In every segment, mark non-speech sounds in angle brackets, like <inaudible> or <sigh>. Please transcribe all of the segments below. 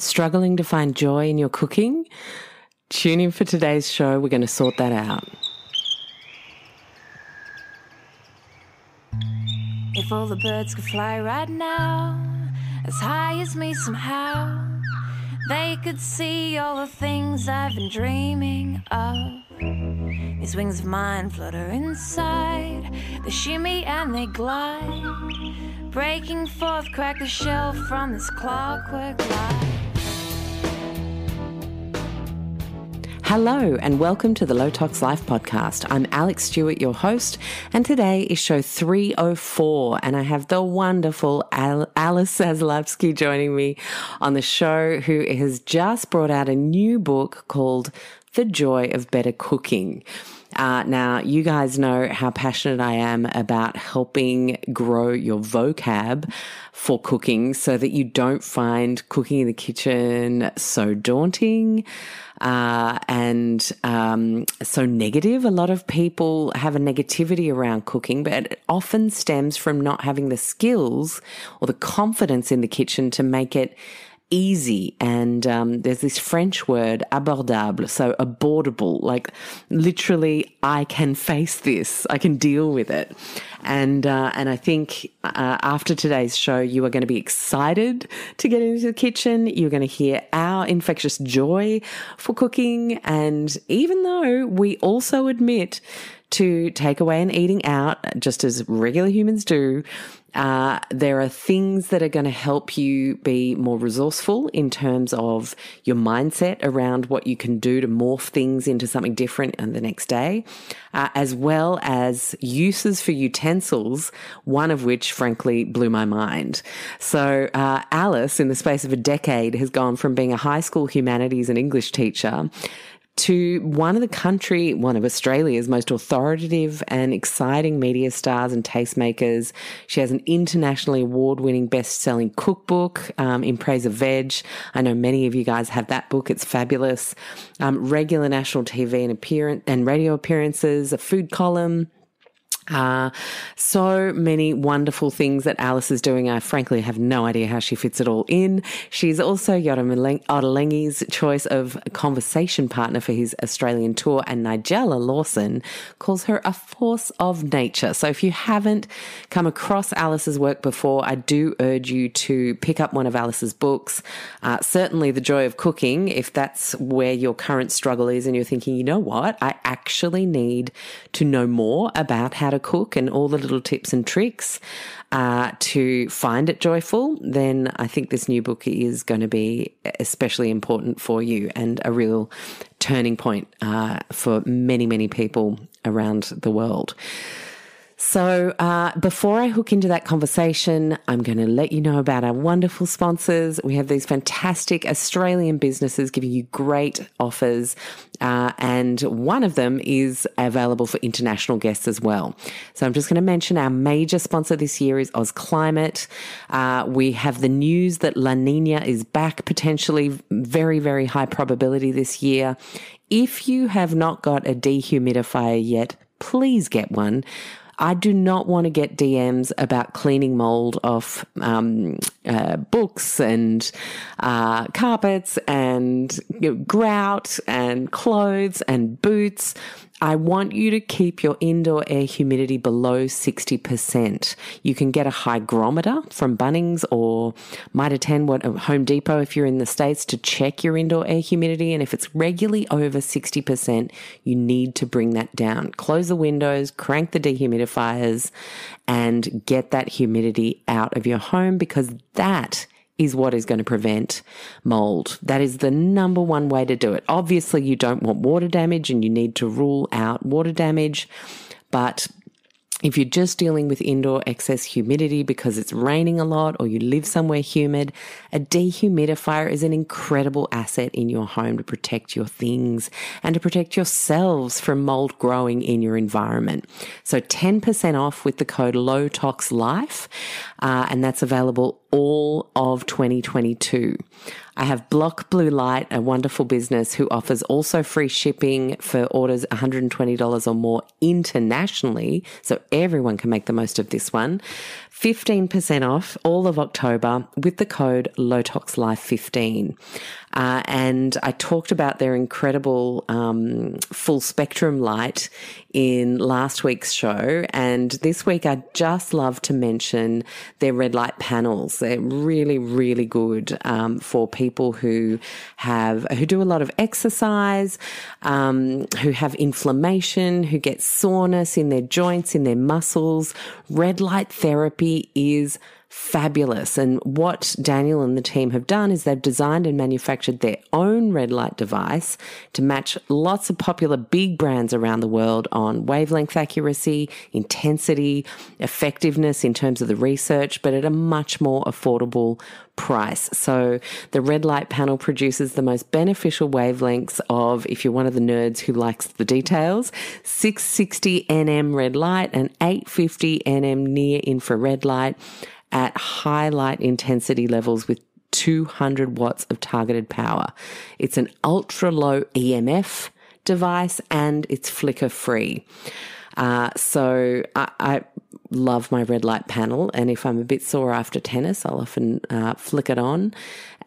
Struggling to find joy in your cooking? Tune in for today's show. We're going to sort that out. If all the birds could fly right now, as high as me somehow, they could see all the things I've been dreaming of. These wings of mine flutter inside, they shimmy and they glide, breaking forth, crack the shell from this clockwork life. Hello, and welcome to the Low Tox Life podcast. I'm Alex Stewart, your host, and today is show 304. And I have the wonderful Al- Alice Zaslavsky joining me on the show, who has just brought out a new book called The Joy of Better Cooking. Uh, now, you guys know how passionate I am about helping grow your vocab for cooking so that you don't find cooking in the kitchen so daunting uh, and um, so negative. A lot of people have a negativity around cooking, but it often stems from not having the skills or the confidence in the kitchen to make it easy. And um, there's this French word, abordable, so abordable, like literally, I can face this, I can deal with it. And uh, and I think uh, after today's show, you are going to be excited to get into the kitchen. You're going to hear our infectious joy for cooking, and even though we also admit to takeaway and eating out, just as regular humans do, uh, there are things that are going to help you be more resourceful in terms of your mindset around what you can do to morph things into something different on the next day, uh, as well as uses for utensils, one of which, frankly, blew my mind. So, uh, Alice, in the space of a decade, has gone from being a high school humanities and English teacher to one of the country, one of Australia's most authoritative and exciting media stars and tastemakers. She has an internationally award winning best selling cookbook, um, In Praise of Veg. I know many of you guys have that book. It's fabulous. Um, regular national TV and appearance and radio appearances, a food column, uh, so many wonderful things that Alice is doing. I frankly have no idea how she fits it all in. She's also Yotam Ottolenghi's choice of conversation partner for his Australian tour, and Nigella Lawson calls her a force of nature. So if you haven't come across Alice's work before, I do urge you to pick up one of Alice's books. Uh, certainly The Joy of Cooking, if that's where your current struggle is and you're thinking, you know what, I actually need to know more about how to to cook and all the little tips and tricks uh, to find it joyful, then I think this new book is going to be especially important for you and a real turning point uh, for many, many people around the world. So, uh, before I hook into that conversation, I'm going to let you know about our wonderful sponsors. We have these fantastic Australian businesses giving you great offers, uh, and one of them is available for international guests as well. So, I'm just going to mention our major sponsor this year is Oz Climate. Uh, we have the news that La Nina is back, potentially very, very high probability this year. If you have not got a dehumidifier yet, please get one. I do not want to get DMs about cleaning mold off um, uh, books and uh, carpets and you know, grout and clothes and boots. I want you to keep your indoor air humidity below 60%. You can get a hygrometer from Bunnings or Mitre 10 what Home Depot if you're in the States to check your indoor air humidity. And if it's regularly over 60%, you need to bring that down. Close the windows, crank the dehumidifiers and get that humidity out of your home because that is what is going to prevent mold. That is the number one way to do it. Obviously, you don't want water damage and you need to rule out water damage, but if you're just dealing with indoor excess humidity because it's raining a lot or you live somewhere humid, a dehumidifier is an incredible asset in your home to protect your things and to protect yourselves from mold growing in your environment. So 10% off with the code LOWTOXLIFE, uh, and that's available all of 2022. I have Block Blue Light, a wonderful business who offers also free shipping for orders $120 or more internationally. So everyone can make the most of this one. 15% off all of October with the code LOWTOXLIFE15. Uh, and I talked about their incredible um, full spectrum light in last week's show. And this week, I just love to mention their red light panels. They're really, really good um, for people who have, who do a lot of exercise, um, who have inflammation, who get soreness in their joints, in their muscles. Red light therapy is fabulous. And what Daniel and the team have done is they've designed and manufactured their own red light device to match lots of popular big brands around the world on wavelength accuracy, intensity, effectiveness in terms of the research, but at a much more affordable price. So the red light panel produces the most beneficial wavelengths of, if you're one of the nerds who likes the details, 660 nm red light and 850 nm near infrared light at high light intensity levels with 200 watts of targeted power. It's an ultra low EMF device and it's flicker free. Uh, so I, I, love my red light panel, and if I'm a bit sore after tennis, I'll often uh, flick it on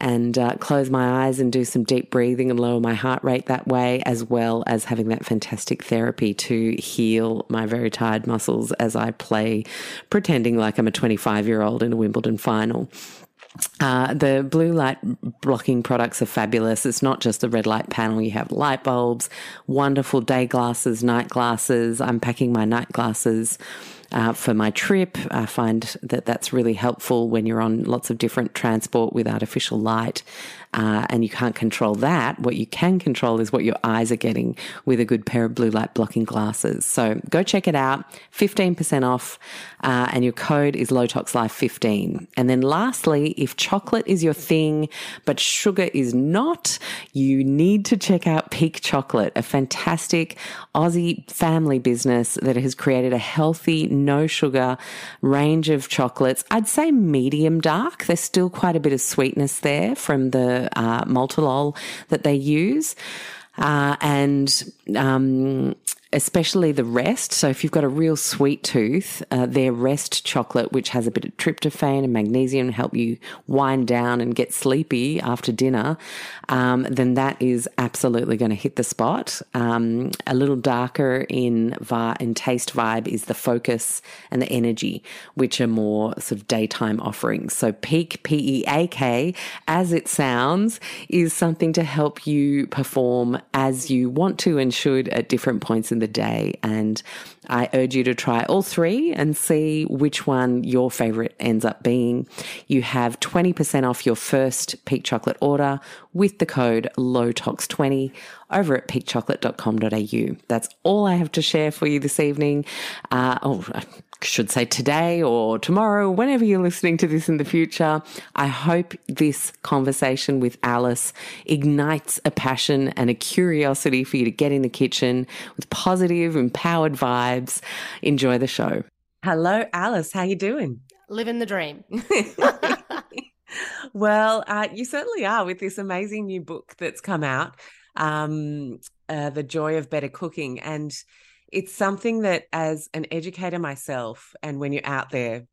and uh, close my eyes and do some deep breathing and lower my heart rate that way, as well as having that fantastic therapy to heal my very tired muscles as I play, pretending like I'm a 25 year old in a Wimbledon final. Uh, the blue light blocking products are fabulous. It's not just the red light panel. You have light bulbs, wonderful day glasses, night glasses. I'm packing my night glasses uh, for my trip. I find that that's really helpful when you're on lots of different transport with artificial light uh, and you can't control that. What you can control is what your eyes are getting with a good pair of blue light blocking glasses. So go check it out. 15% off, uh, and your code is LOWTOXLIFE15. And then lastly, if chocolate is your thing, but sugar is not, you need to check out Peak Chocolate, a fantastic Aussie family business that has created a healthy, no sugar range of chocolates. I'd say medium dark. There's still quite a bit of sweetness there from the uh, maltitol that they use. Uh, and um, especially the rest. So if you've got a real sweet tooth, uh, their rest chocolate, which has a bit of tryptophan and magnesium, help you wind down and get sleepy after dinner, um, then that is absolutely going to hit the spot. Um, a little darker in vi- in taste vibe is the focus and the energy, which are more sort of daytime offerings. So peak P E A K, as it sounds, is something to help you perform as you want to and should at different points in the day. And I urge you to try all three and see which one your favorite ends up being. You have 20% off your first peak chocolate order with the code LOWTOX20 over at peakchocolate.com.au. That's all I have to share for you this evening. Uh, oh, should say today or tomorrow, whenever you're listening to this in the future. I hope this conversation with Alice ignites a passion and a curiosity for you to get in the kitchen with positive, empowered vibes. Enjoy the show. Hello, Alice. How you doing? Living the dream. <laughs> <laughs> well, uh, you certainly are with this amazing new book that's come out, um, uh, The Joy of Better Cooking. And it's something that as an educator myself and when you're out there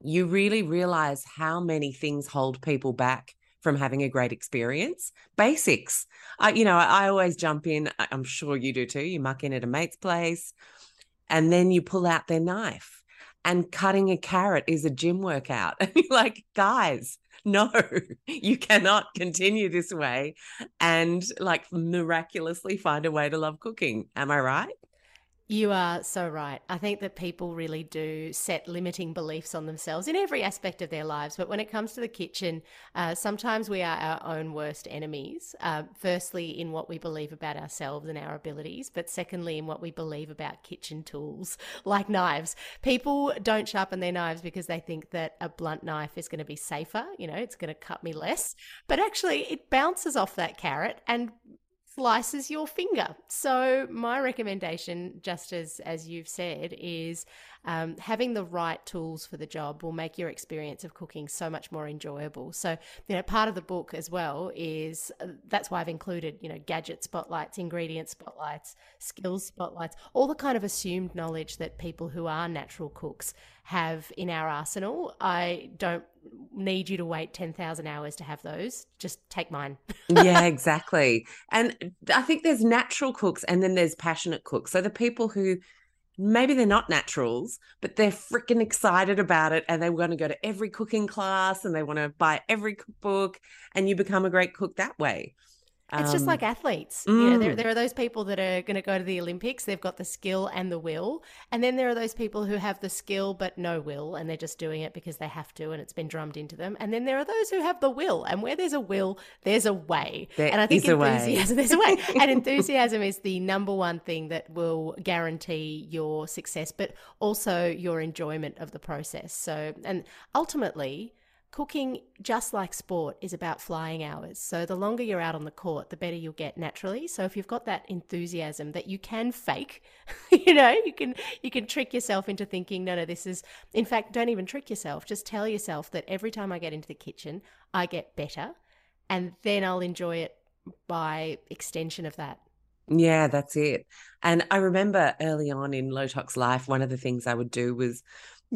you really realize how many things hold people back from having a great experience. Basics. I, you know I, I always jump in i'm sure you do too you muck in at a mate's place and then you pull out their knife. And cutting a carrot is a gym workout. <laughs> Like guys <laughs> no you cannot continue this way and like miraculously find a way to love cooking. Am i right you are so right. I think that people really do set limiting beliefs on themselves in every aspect of their lives. But when it comes to the kitchen, uh, sometimes we are our own worst enemies. Uh, firstly, in what we believe about ourselves and our abilities, but secondly, in what we believe about kitchen tools <laughs> like knives. People don't sharpen their knives because they think that a blunt knife is going to be safer. You know, it's going to cut me less. But actually, it bounces off that carrot and slices your finger. So my recommendation, just as as you've said, is um, having the right tools for the job will make your experience of cooking so much more enjoyable. So, you know, part of the book as well is uh, that's why I've included, you know, gadget spotlights, ingredient spotlights, skills spotlights, all the kind of assumed knowledge that people who are natural cooks have in our arsenal. I don't need you to wait 10,000 hours to have those. Just take mine. <laughs> yeah, exactly. And I think there's natural cooks and then there's passionate cooks. So the people who maybe they're not naturals, but they're freaking excited about it and they want to go to every cooking class and they want to buy every cookbook and you become a great cook that way. It's um, just like athletes. Mm. You know, there, mm. there are those people that are going to go to the Olympics. They've got the skill and the will. And then there are those people who have the skill but no will and they're just doing it because they have to and it's been drummed into them. And then there are those who have the will. And where there's a will, there's a way. There and I think enthusiasm, there's a way. <laughs> and enthusiasm is the number one thing that will guarantee your success, but also your enjoyment of the process. So, and ultimately, Cooking, just like sport, is about flying hours. So the longer you're out on the court, the better you'll get naturally. So if you've got that enthusiasm that you can fake, <laughs> you know, you can you can trick yourself into thinking, no, no, this is in fact, don't even trick yourself. Just tell yourself that every time I get into the kitchen, I get better. And then I'll enjoy it by extension of that. Yeah, that's it. And I remember early on in Low Tox life, one of the things I would do was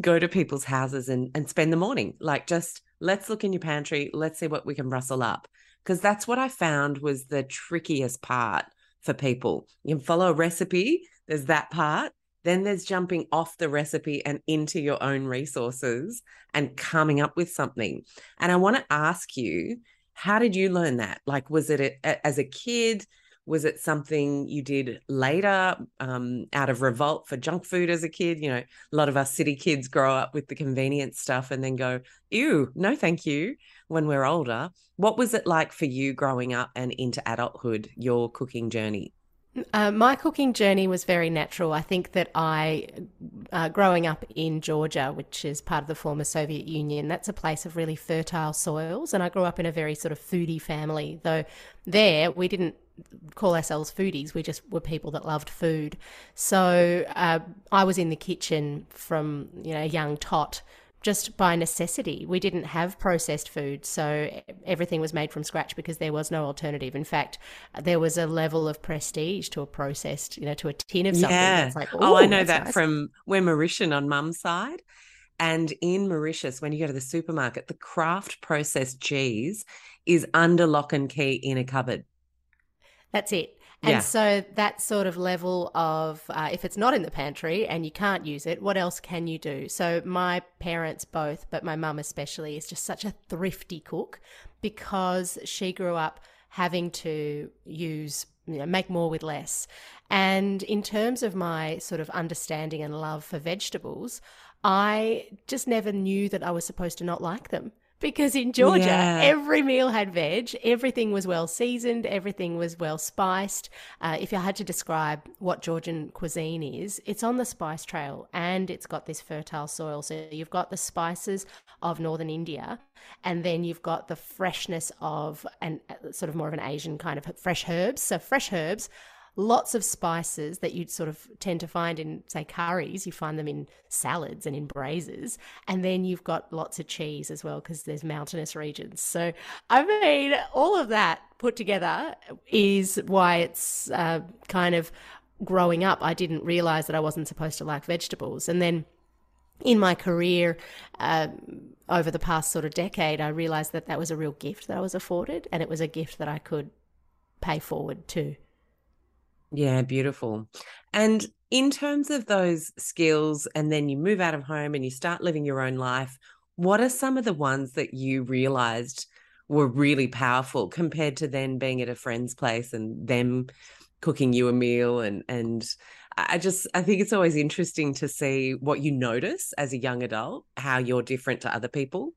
go to people's houses and, and spend the morning. Like, just let's look in your pantry, let's see what we can rustle up. Because that's what I found was the trickiest part for people. You can follow a recipe, there's that part. Then there's jumping off the recipe and into your own resources and coming up with something. And I want to ask you, how did you learn that? Like, was it a, as a kid? Was it something you did later um, out of revolt for junk food as a kid? You know, a lot of us city kids grow up with the convenience stuff and then go, ew, no, thank you, when we're older. What was it like for you growing up and into adulthood, your cooking journey? Uh, my cooking journey was very natural. I think that I, uh, growing up in Georgia, which is part of the former Soviet Union, that's a place of really fertile soils. And I grew up in a very sort of foodie family, though there we didn't call ourselves foodies. We just were people that loved food. So uh, I was in the kitchen from you know young tot, just by necessity. We didn't have processed food, so everything was made from scratch because there was no alternative. In fact, there was a level of prestige to a processed, you know, to a tin of something. Yeah. Like, oh, I know that nice. from we're Mauritian on mum's side. And in Mauritius, when you go to the supermarket, the Kraft processed cheese is under lock and key in a cupboard. That's it. And yeah. so that sort of level of uh, if it's not in the pantry and you can't use it, what else can you do? So my parents both, but my mum especially, is just such a thrifty cook because she grew up having to use you know, make more with less. And in terms of my sort of understanding and love for vegetables, I just never knew that I was supposed to not like them because in Georgia, yeah. every meal had veg, everything was well seasoned, everything was well spiced. Uh, if I had to describe what Georgian cuisine is, it's on the spice trail and it's got this fertile soil. So you've got the spices of northern India, and then you've got the freshness of and uh, sort of more of an Asian kind of fresh herbs. So fresh herbs lots of spices that you'd sort of tend to find in, say, curries. You find them in salads and in braises. And then you've got lots of cheese as well because there's mountainous regions. So, I mean, all of that put together is why it's uh, kind of growing up. I didn't realize that I wasn't supposed to like vegetables. And then in my career, uh, over the past sort of decade, I realized that that was a real gift that I was afforded, and it was a gift that I could pay forward to. Yeah, beautiful. And in terms of those skills, and then you move out of home and you start living your own life, what are some of the ones that you realized were really powerful compared to then being at a friend's place and them cooking you a meal and and I just I think it's always interesting to see what you notice as a young adult, how you're different to other people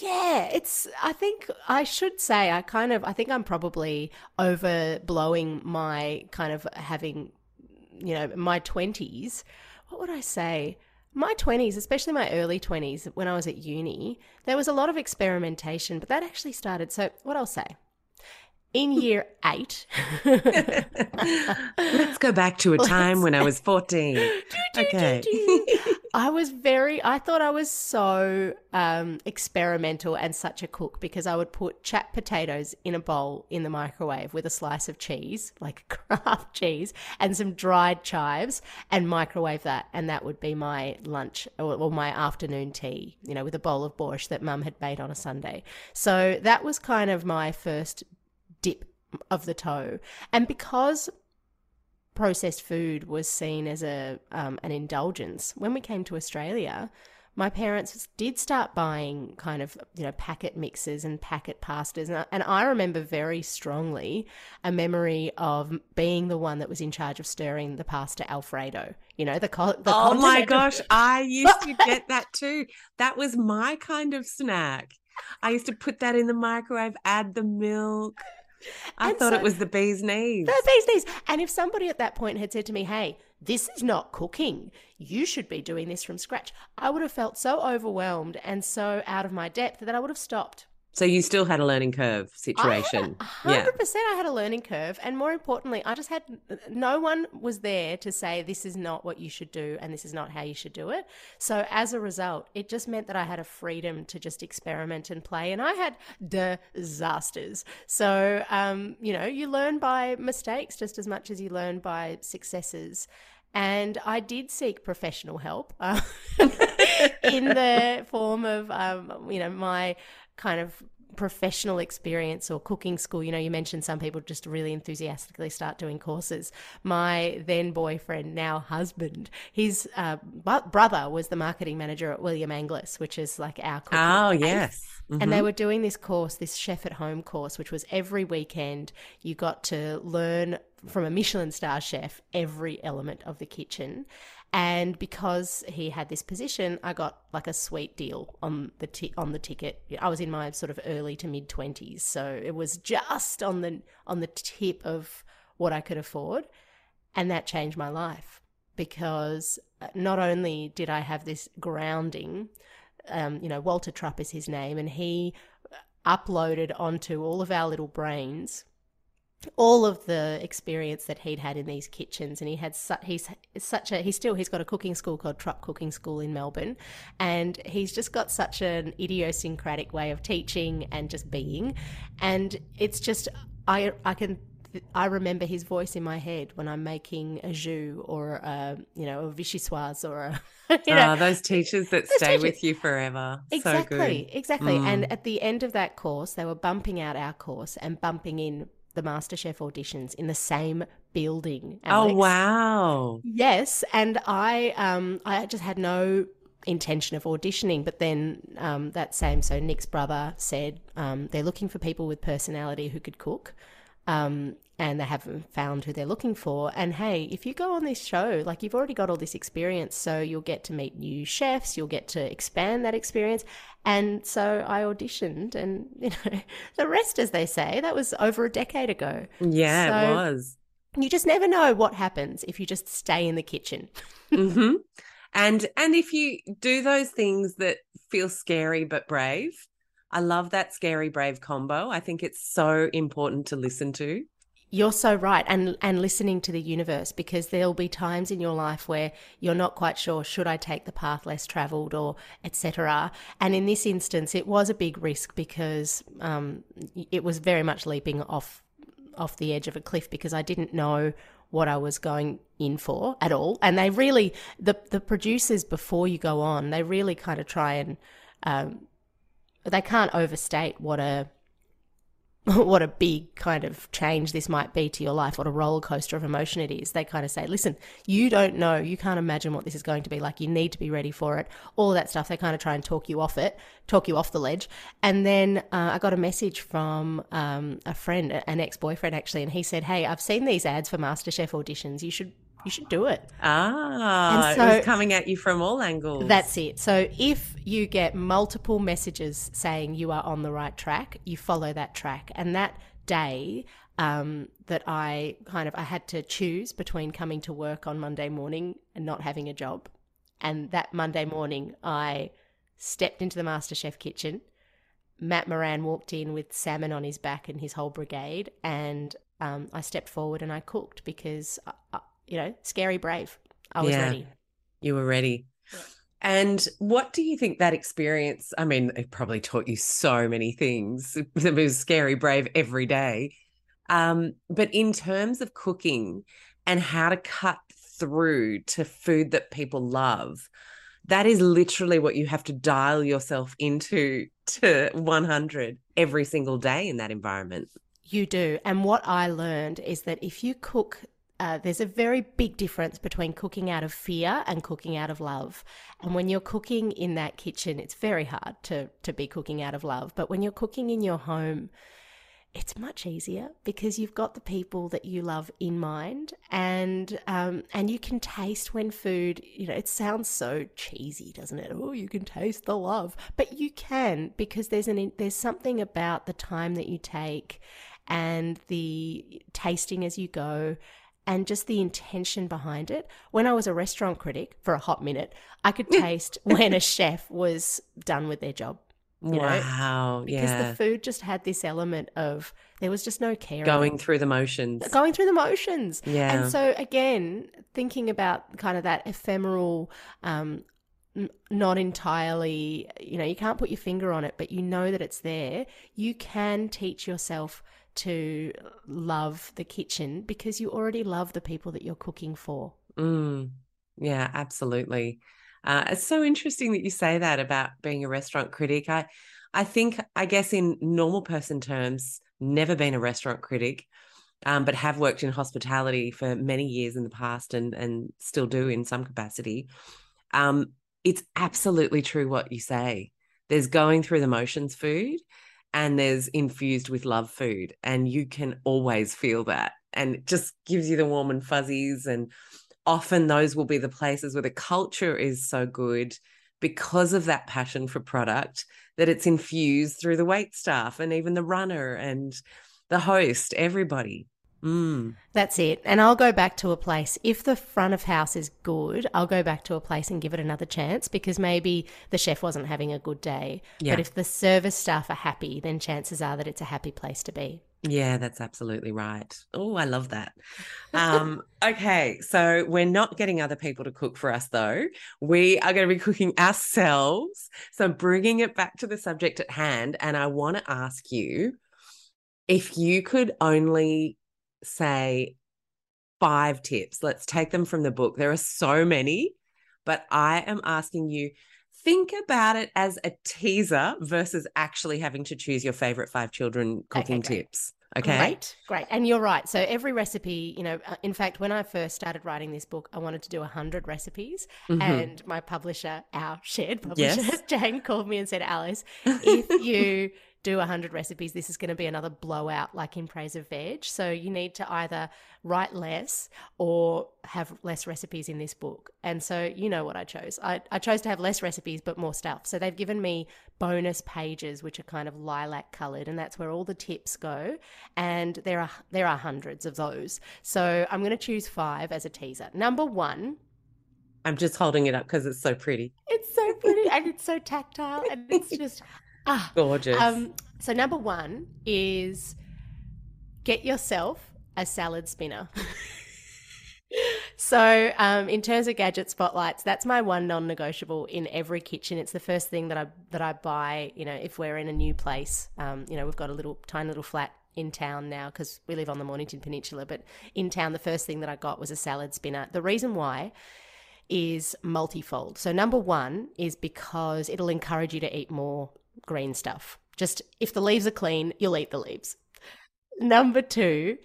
yeah, it's. I think I should say I kind of. I think I'm probably overblowing my kind of having, you know, my twenties. What would I say? My 20s, especially my early 20s, when I was at uni, there was a lot of experimentation, but that actually started. So, what I'll say in hmm. year eight. <laughs> Let's go back to a <laughs> time when I was 14. <laughs> okay. I was very, I thought I was so um, experimental and such a cook because I would put chapped potatoes in a bowl in the microwave with a slice of cheese, like <laughs> Kraft cheese, and some dried chives and microwave that. And that would be my lunch or, or my afternoon tea, you know, with a bowl of borscht that mum had made on a Sunday. So that was kind of my first dip of the toe. And because processed food was seen as a um, an indulgence. When we came to Australia, my parents did start buying kind of you know packet mixes and packet pastas, and I, and I remember very strongly a memory of being the one that was in charge of stirring the pasta Alfredo. You know the, co- the oh my gosh, I used to get <laughs> that too. That was my kind of snack. I used to put that in the microwave, add the milk. I and thought so, it was the bee's knees. The bee's knees. And if somebody at that point had said to me, hey, this is not cooking, you should be doing this from scratch, I would have felt so overwhelmed and so out of my depth that I would have stopped. So you still had a learning curve situation. Hundred percent, I had a learning curve, and more importantly, I just had no one was there to say this is not what you should do and this is not how you should do it. So as a result, it just meant that I had a freedom to just experiment and play, and I had disasters. So um, you know, you learn by mistakes just as much as you learn by successes. And I did seek professional help uh, <laughs> in the form of, um, you know, my kind of professional experience or cooking school. You know, you mentioned some people just really enthusiastically start doing courses. My then boyfriend, now husband, his uh, brother was the marketing manager at William Angliss, which is like our cooking. Oh, yes. Mm-hmm. And they were doing this course, this chef at home course, which was every weekend you got to learn from a Michelin star chef every element of the kitchen. And because he had this position, I got like a sweet deal on the t- on the ticket. I was in my sort of early to mid twenties, so it was just on the on the tip of what I could afford, and that changed my life because uh, not only did I have this grounding, um, you know, Walter Trupp is his name, and he uploaded onto all of our little brains all of the experience that he'd had in these kitchens and he had su- he's such a he's still he's got a cooking school called Trupp Cooking School in Melbourne and he's just got such an idiosyncratic way of teaching and just being and it's just I I can I remember his voice in my head when I'm making a jus or a, you know a vichyssoise or a <laughs> you know, oh, those teachers that stay teachers. with you forever. Exactly, so exactly. Mm. And at the end of that course, they were bumping out our course and bumping in the MasterChef auditions in the same building. Oh, Alex. Oh wow! Yes, and I um I just had no intention of auditioning, but then um, that same so Nick's brother said um, they're looking for people with personality who could cook. Um, and they haven't found who they're looking for. And hey, if you go on this show, like you've already got all this experience, so you'll get to meet new chefs, you'll get to expand that experience. And so I auditioned, and <laughs> you know, the rest, as they say, that was over a decade ago. Yeah, so it was. You just never know what happens if you just stay in the kitchen. <laughs> mm-hmm. And and if you do those things that feel scary but brave, I love that scary brave combo. I think it's so important to listen to. You're so right and and listening to the universe because there'll be times in your life where you're not quite sure should I take the path less traveled or etc. And in this instance it was a big risk because um, it was very much leaping off off the edge of a cliff because I didn't know what I was going in for at all. And they really the the producers before you go on, they really kind of try and um, they can't overstate what a <laughs> what a big kind of change this might be to your life, what a roller coaster of emotion it is. They kind of say, listen, you don't know, you can't imagine what this is going to be like. You need to be ready for it. All that stuff. They kind of try and talk you off it, talk you off the ledge. And then uh, I got a message from um, a friend, an ex boyfriend actually, and he said, hey, I've seen these ads for MasterChef auditions. You should you should do it. Ah, and so, it was coming at you from all angles. That's it. So if you get multiple messages saying you are on the right track, you follow that track. And that day um, that I kind of I had to choose between coming to work on Monday morning and not having a job. And that Monday morning, I stepped into the MasterChef kitchen. Matt Moran walked in with salmon on his back and his whole brigade, and um, I stepped forward and I cooked because I, you know, scary brave. I was yeah, ready. You were ready. Yeah. And what do you think that experience? I mean, it probably taught you so many things. <laughs> It was scary, brave every day. Um, but in terms of cooking and how to cut through to food that people love, that is literally what you have to dial yourself into <laughs> to 100 every single day in that environment. You do. And what I learned is that if you cook uh, there's a very big difference between cooking out of fear and cooking out of love. And when you're cooking in that kitchen, it's very hard to, to be cooking out of love. But when you're cooking in your home, it's much easier because you've got the people that you love in mind, and um, and you can taste when food. You know, it sounds so cheesy, doesn't it? Oh, you can taste the love, but you can because there's an there's something about the time that you take and the tasting as you go and just the intention behind it. When I was a restaurant critic for a hot minute, I could <laughs> taste when a chef was done with their job. wow. Know? Because yeah. the food just had this element of there was just no care. Going through the motions. Going through the motions. Yeah. And so again, thinking about kind of that ephemeral um, not entirely, you know, you can't put your finger on it, but you know that it's there. You can teach yourself to love the kitchen because you already love the people that you're cooking for. Mm, yeah, absolutely. Uh, it's so interesting that you say that about being a restaurant critic. I, I think, I guess, in normal person terms, never been a restaurant critic, um, but have worked in hospitality for many years in the past, and and still do in some capacity. Um, it's absolutely true what you say. There's going through the motions food, and there's infused with love food and you can always feel that and it just gives you the warm and fuzzies and often those will be the places where the culture is so good because of that passion for product that it's infused through the wait staff and even the runner and the host everybody Mm. That's it. And I'll go back to a place. If the front of house is good, I'll go back to a place and give it another chance because maybe the chef wasn't having a good day. Yeah. But if the service staff are happy, then chances are that it's a happy place to be. Yeah, that's absolutely right. Oh, I love that. Um, <laughs> okay, so we're not getting other people to cook for us, though. We are going to be cooking ourselves. So, bringing it back to the subject at hand, and I want to ask you if you could only say five tips. Let's take them from the book. There are so many, but I am asking you think about it as a teaser versus actually having to choose your favorite five children cooking okay, tips. Okay. Great, great. And you're right. So every recipe, you know, uh, in fact, when I first started writing this book, I wanted to do 100 recipes. Mm-hmm. And my publisher, our shared publisher, yes. <laughs> Jane, called me and said, Alice, if you do 100 recipes, this is going to be another blowout like in Praise of Veg. So you need to either write less or have less recipes in this book. And so you know what I chose. I, I chose to have less recipes but more stuff. So they've given me bonus pages which are kind of lilac colored and that's where all the tips go. And there are there are hundreds of those. So I'm going to choose 5 as a teaser. Number 1 I'm just holding it up because it's so pretty. It's so pretty and it's so tactile and it's just <laughs> Ah, gorgeous. Um, so number one is get yourself a salad spinner. so um, in terms of gadget spotlights, that's my one non-negotiable in every kitchen. It's the first thing that I that I buy. You know, if we're in a new place, um, you know, we've got a little tiny little flat in town now because we live on the Mornington Peninsula. But in town, the first thing that I got was a salad spinner. The reason why is multifold. So number one is because it'll encourage you to eat more green stuff. Just if the leaves are clean, you'll eat the leaves. Number two,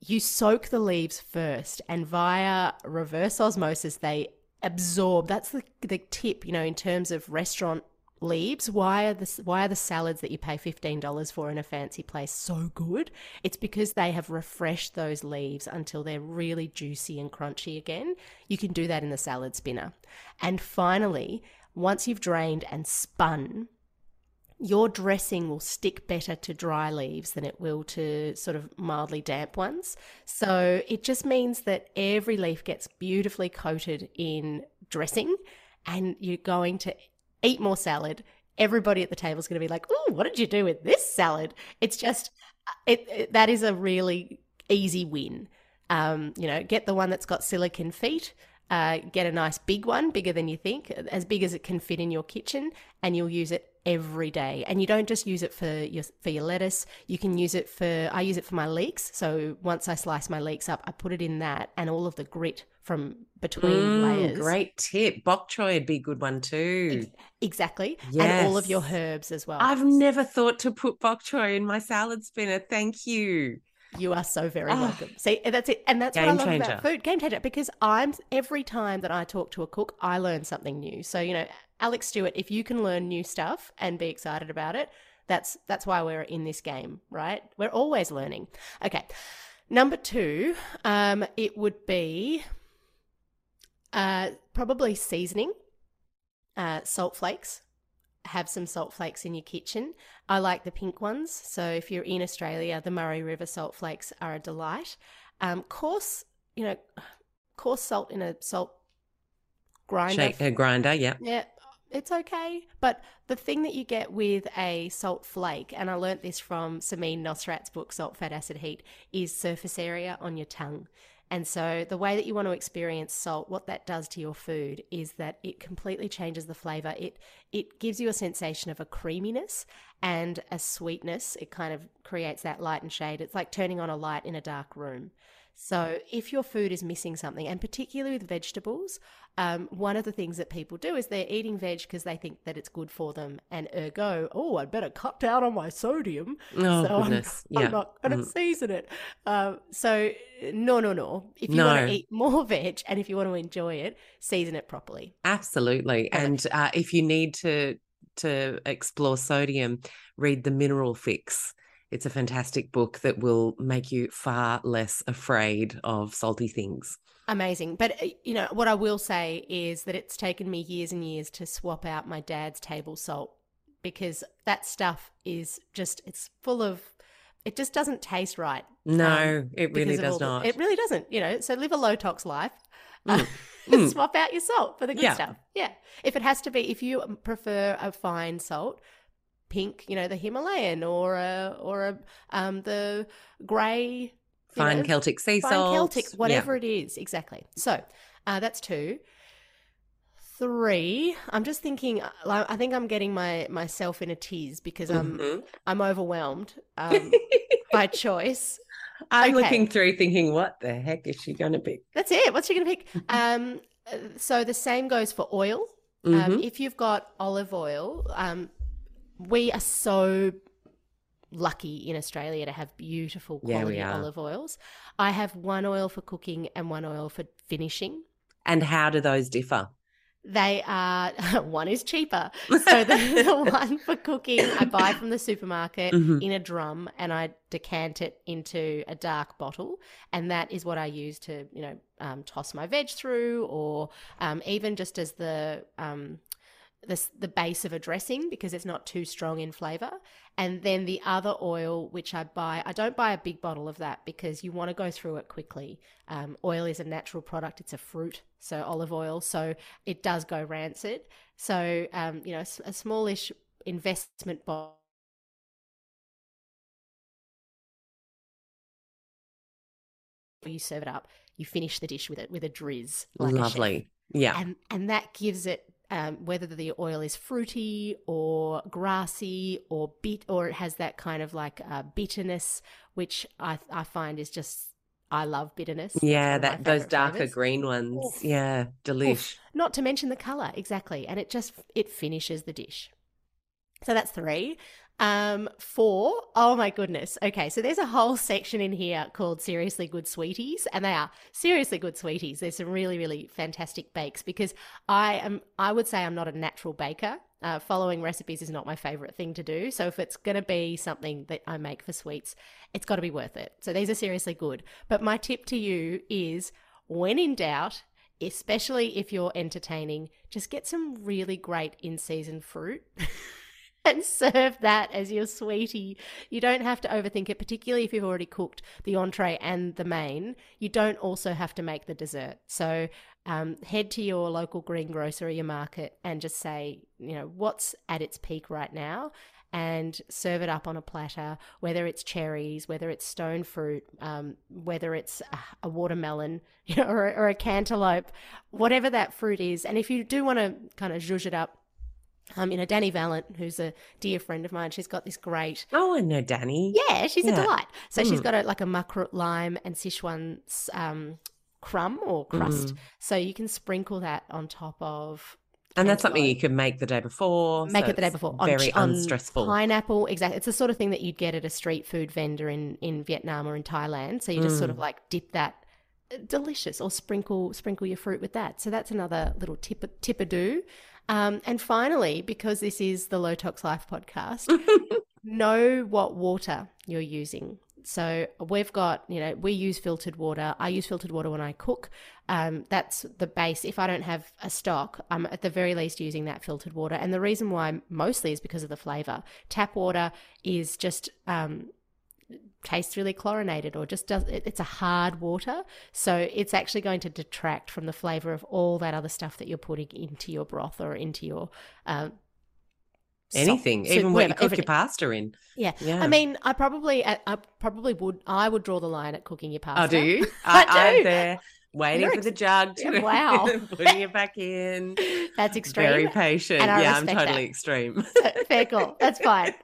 you soak the leaves first, and via reverse osmosis, they absorb. That's the, the tip, you know, in terms of restaurant leaves. Why are the why are the salads that you pay fifteen dollars for in a fancy place so good? It's because they have refreshed those leaves until they're really juicy and crunchy again. You can do that in the salad spinner. And finally, once you've drained and spun, your dressing will stick better to dry leaves than it will to sort of mildly damp ones. So it just means that every leaf gets beautifully coated in dressing and you're going to eat more salad. Everybody at the table is going to be like, "Oh, what did you do with this salad?" It's just it, it that is a really easy win. Um, you know, get the one that's got silicon feet Uh, get a nice big one, bigger than you think, as big as it can fit in your kitchen, and you'll use it every day. And you don't just use it for your for your lettuce. You can use it for I use it for my leeks. So once I slice my leeks up, I put it in that, and all of the grit from between Mm, layers. Great tip. Bok choy would be a good one too. Exactly. And all of your herbs as well. I've never thought to put bok choy in my salad spinner. Thank you. You are so very Ah. welcome. See, that's it. And that's what I Game love changer. about food. Game changer. Because I'm every time that I talk to a cook, I learn something new. So, you know, Alex Stewart, if you can learn new stuff and be excited about it, that's that's why we're in this game, right? We're always learning. Okay. Number two, um, it would be uh, probably seasoning, uh, salt flakes. Have some salt flakes in your kitchen. I like the pink ones. So if you're in Australia, the Murray River salt flakes are a delight. Um, coarse, you know, coarse salt in a salt grinder. Shake a grinder. Yeah. Yeah, it's okay. But the thing that you get with a salt flake, and I learnt this from Samin Nosrat's book, Salt, Fat, Acid, Heat, is surface area on your tongue. And so the way that you want to experience salt, what that does to your food is that it completely changes the flavor. It it gives you a sensation of a creaminess and a sweetness. It kind of creates that light and shade. It's like turning on a light in a dark room. So, if your food is missing something, and particularly with vegetables, um, one of the things that people do is they're eating veg because they think that it's good for them, and ergo, oh, I'd better cut down on my sodium. Oh, so I'm- <laughs> goodness. I'm, not going to Mm. season it. Um, so, no, no, no. If you want to eat more <laughs> veg and if you want to enjoy it, season it properly. Absolutely. And uh, if you need to to explore sodium, read the Mineral Fix. It's a fantastic book that will make you far less afraid of salty things. Amazing. But, uh, you know, what I will say is that it's taken me years and years to swap out my dad's table salt because that stuff is just, it's full of, it just doesn't taste right. No, it really because of all does the- not. It really doesn't, you know. So live a low tox life. Mm. Uh, <laughs> Mm. Swap out your salt for the good Yeah. stuff. Yeah. If it has to be, if you prefer a fine salt, pink, you know, the Himalayan or a, or a, um, the grey, Fine know, Celtic sea fine salt. Celtic, yeah. whatever it is. Exactly. So uh, that's two. Three. I'm just thinking. uh, I think I'm getting my myself in a tease because I'm Mhm. I'm overwhelmed um, <laughs> by choice. I'm okay. looking through thinking, what the heck is she going to pick? That's it. What's she going to pick? <laughs> Um, so the same goes for oil. Um, Mhm. if you've got olive oil, um, we are so lucky in Australia to have beautiful quality are. olive oils. I have one oil for cooking and one oil for finishing. And how do those differ? They are <laughs> one is cheaper. So the, <laughs> the one for cooking I <coughs> buy from the supermarket Mhm. in a drum and I decant it into a dark bottle, and that is what I use to you know um, toss my veg through, or um, even just as the um, the the base of a dressing because it's not too strong in flavor. And then the other oil, which I buy, I don't buy a big bottle of that because you want to go through it quickly. Um, oil is a natural product; it's a fruit, so olive oil, so it does go rancid. So um, you know, a smallish investment bottle. You serve it up. You finish the dish with it with a drizz. like a Lovely. Yeah. and and that gives it um, whether the oil is fruity or grassy or bit or it has that kind of like uh, bitterness, which I I find is just I love bitterness. Yeah, one of my that those darker flavours. green ones. Oof. Yeah, delish. Oof. Not to mention the color, exactly, and it just it finishes the dish. So that's three. Um, four. Oh my goodness. Okay, so there's a whole section in here called Seriously Good Sweeties, and they are seriously good sweeties. There's some really, really fantastic bakes because I am I would say I'm not a natural baker. Uh, following recipes is not my favorite thing to do. So if it's going to be something that I make for sweets, it's got to be worth it. So these are seriously good. But my tip to you is when in doubt, especially if you're entertaining, just get some really great in season fruit. <laughs> and serve that as your sweetie. You don't have to overthink it, particularly if you've already cooked the entree and the main. You don't also have to make the dessert. So um, head to your local greengrocer or your market and just say, you know, what's at its peak right now, and serve it up on a platter, whether it's cherries, whether it's stone fruit, um, whether it's a, a watermelon <laughs> you know, or, or a cantaloupe, whatever that fruit is. And if you do want to kind of zhuzh it up, um, you know, Dani Valent, who's a dear friend of mine, she's got this great. Oh, I know Danny. Yeah, she's yeah. a delight. So mm. she's Hmm. got a, like a makrut lime and Sichuan um, crumb or crust. Mm. So you can sprinkle that on top of. And that's something you can make the day before. Make so it the day before. Very on unstressful. Pineapple, exactly. It's the sort of thing that you'd get at a street food vendor in, in Vietnam or in Thailand. So you just sort of Mm. like dip that. uh, Delicious, or sprinkle sprinkle your fruit with that. So that's another little tip tip a do. Um, and finally, because this is the Low Tox Life podcast, <laughs> know what water you're using. So we've got, you know, we use filtered water. I use filtered water when I cook. Um, that's the base. If I don't have a stock, I'm at the very least using that filtered water. And the reason why mostly is because of the flavor. Tap water is just um, tastes really chlorinated or just does it, it's a hard water so it's actually going to detract from the flavor of all that other stuff that you're putting into your broth or into your um, Anything, even what you cook everything. your pasta in. Yeah. Yeah. I mean, I probably, I I probably would, I would draw the line at cooking your pasta. Oh, do you? <laughs> I I, do. I'm there waiting You're for the jug to wow. <laughs> putting it back in. <laughs> That's extreme. Very patient. yeah, I'm totally that. extreme. Fair call. That's fine.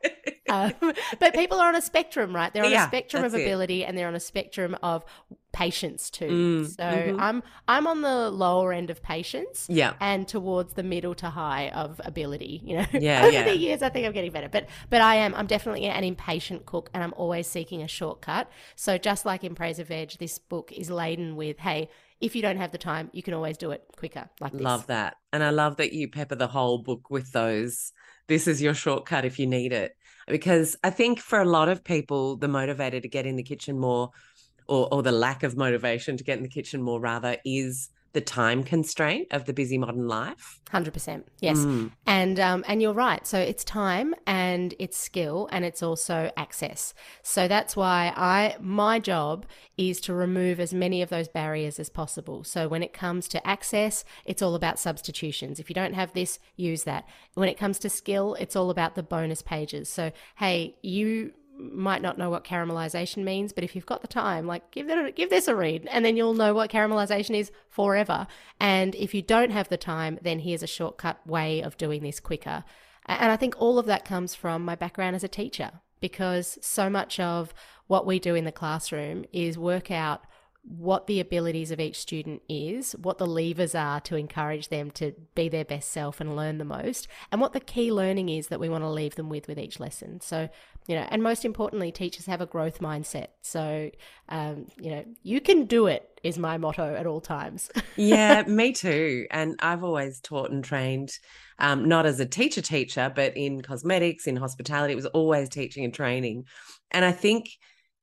<laughs> But people are on a spectrum, right? They're on Yeah, a spectrum of that's it. ability and they're on a spectrum of patience too. Mm, so mhm. I'm I'm on the lower end of patience yeah. and towards the middle to high of ability. You know, Yeah, <laughs> over yeah. the years, I think I'm getting better. But but I am I'm definitely an impatient cook, and I'm always seeking a shortcut. So just like in Praise of Veg, this book is laden with hey, if you don't have the time, you can always do it quicker. Like this. Love that. And I love that you pepper the whole book with those. This is your shortcut if you need it. Because I think for a lot of people, the motivator to get in the kitchen more, or, or the lack of motivation to get in the kitchen more, rather, is the time constraint of the busy modern life. Hundred percent, yes, Mm. and um, and you're right. So it's time and it's skill and it's also access. So that's why I my job is to remove as many of those barriers as possible. So when it comes to access, it's all about substitutions. If you don't have this, use that. When it comes to skill, it's all about the bonus pages. So hey, you might not know what caramelization means, but if you've got the time, like give that give this a read, and then you'll know what caramelization is forever. And if you don't have the time, then here's a shortcut way of doing this quicker. And I think all of that comes from my background as a teacher, because so much of what we do in the classroom is work out what the abilities of each student is, what the levers are to encourage them to be their best self and learn the most, and what the key learning is that we want to leave them with with each lesson. So, you know, and most importantly, teachers have a growth mindset. So, um, you know, you can do it is my motto at all times. <laughs> yeah, me too. And I've always taught and trained, um, not as a teacher teacher, but in cosmetics, in hospitality. It was always teaching and training. And I think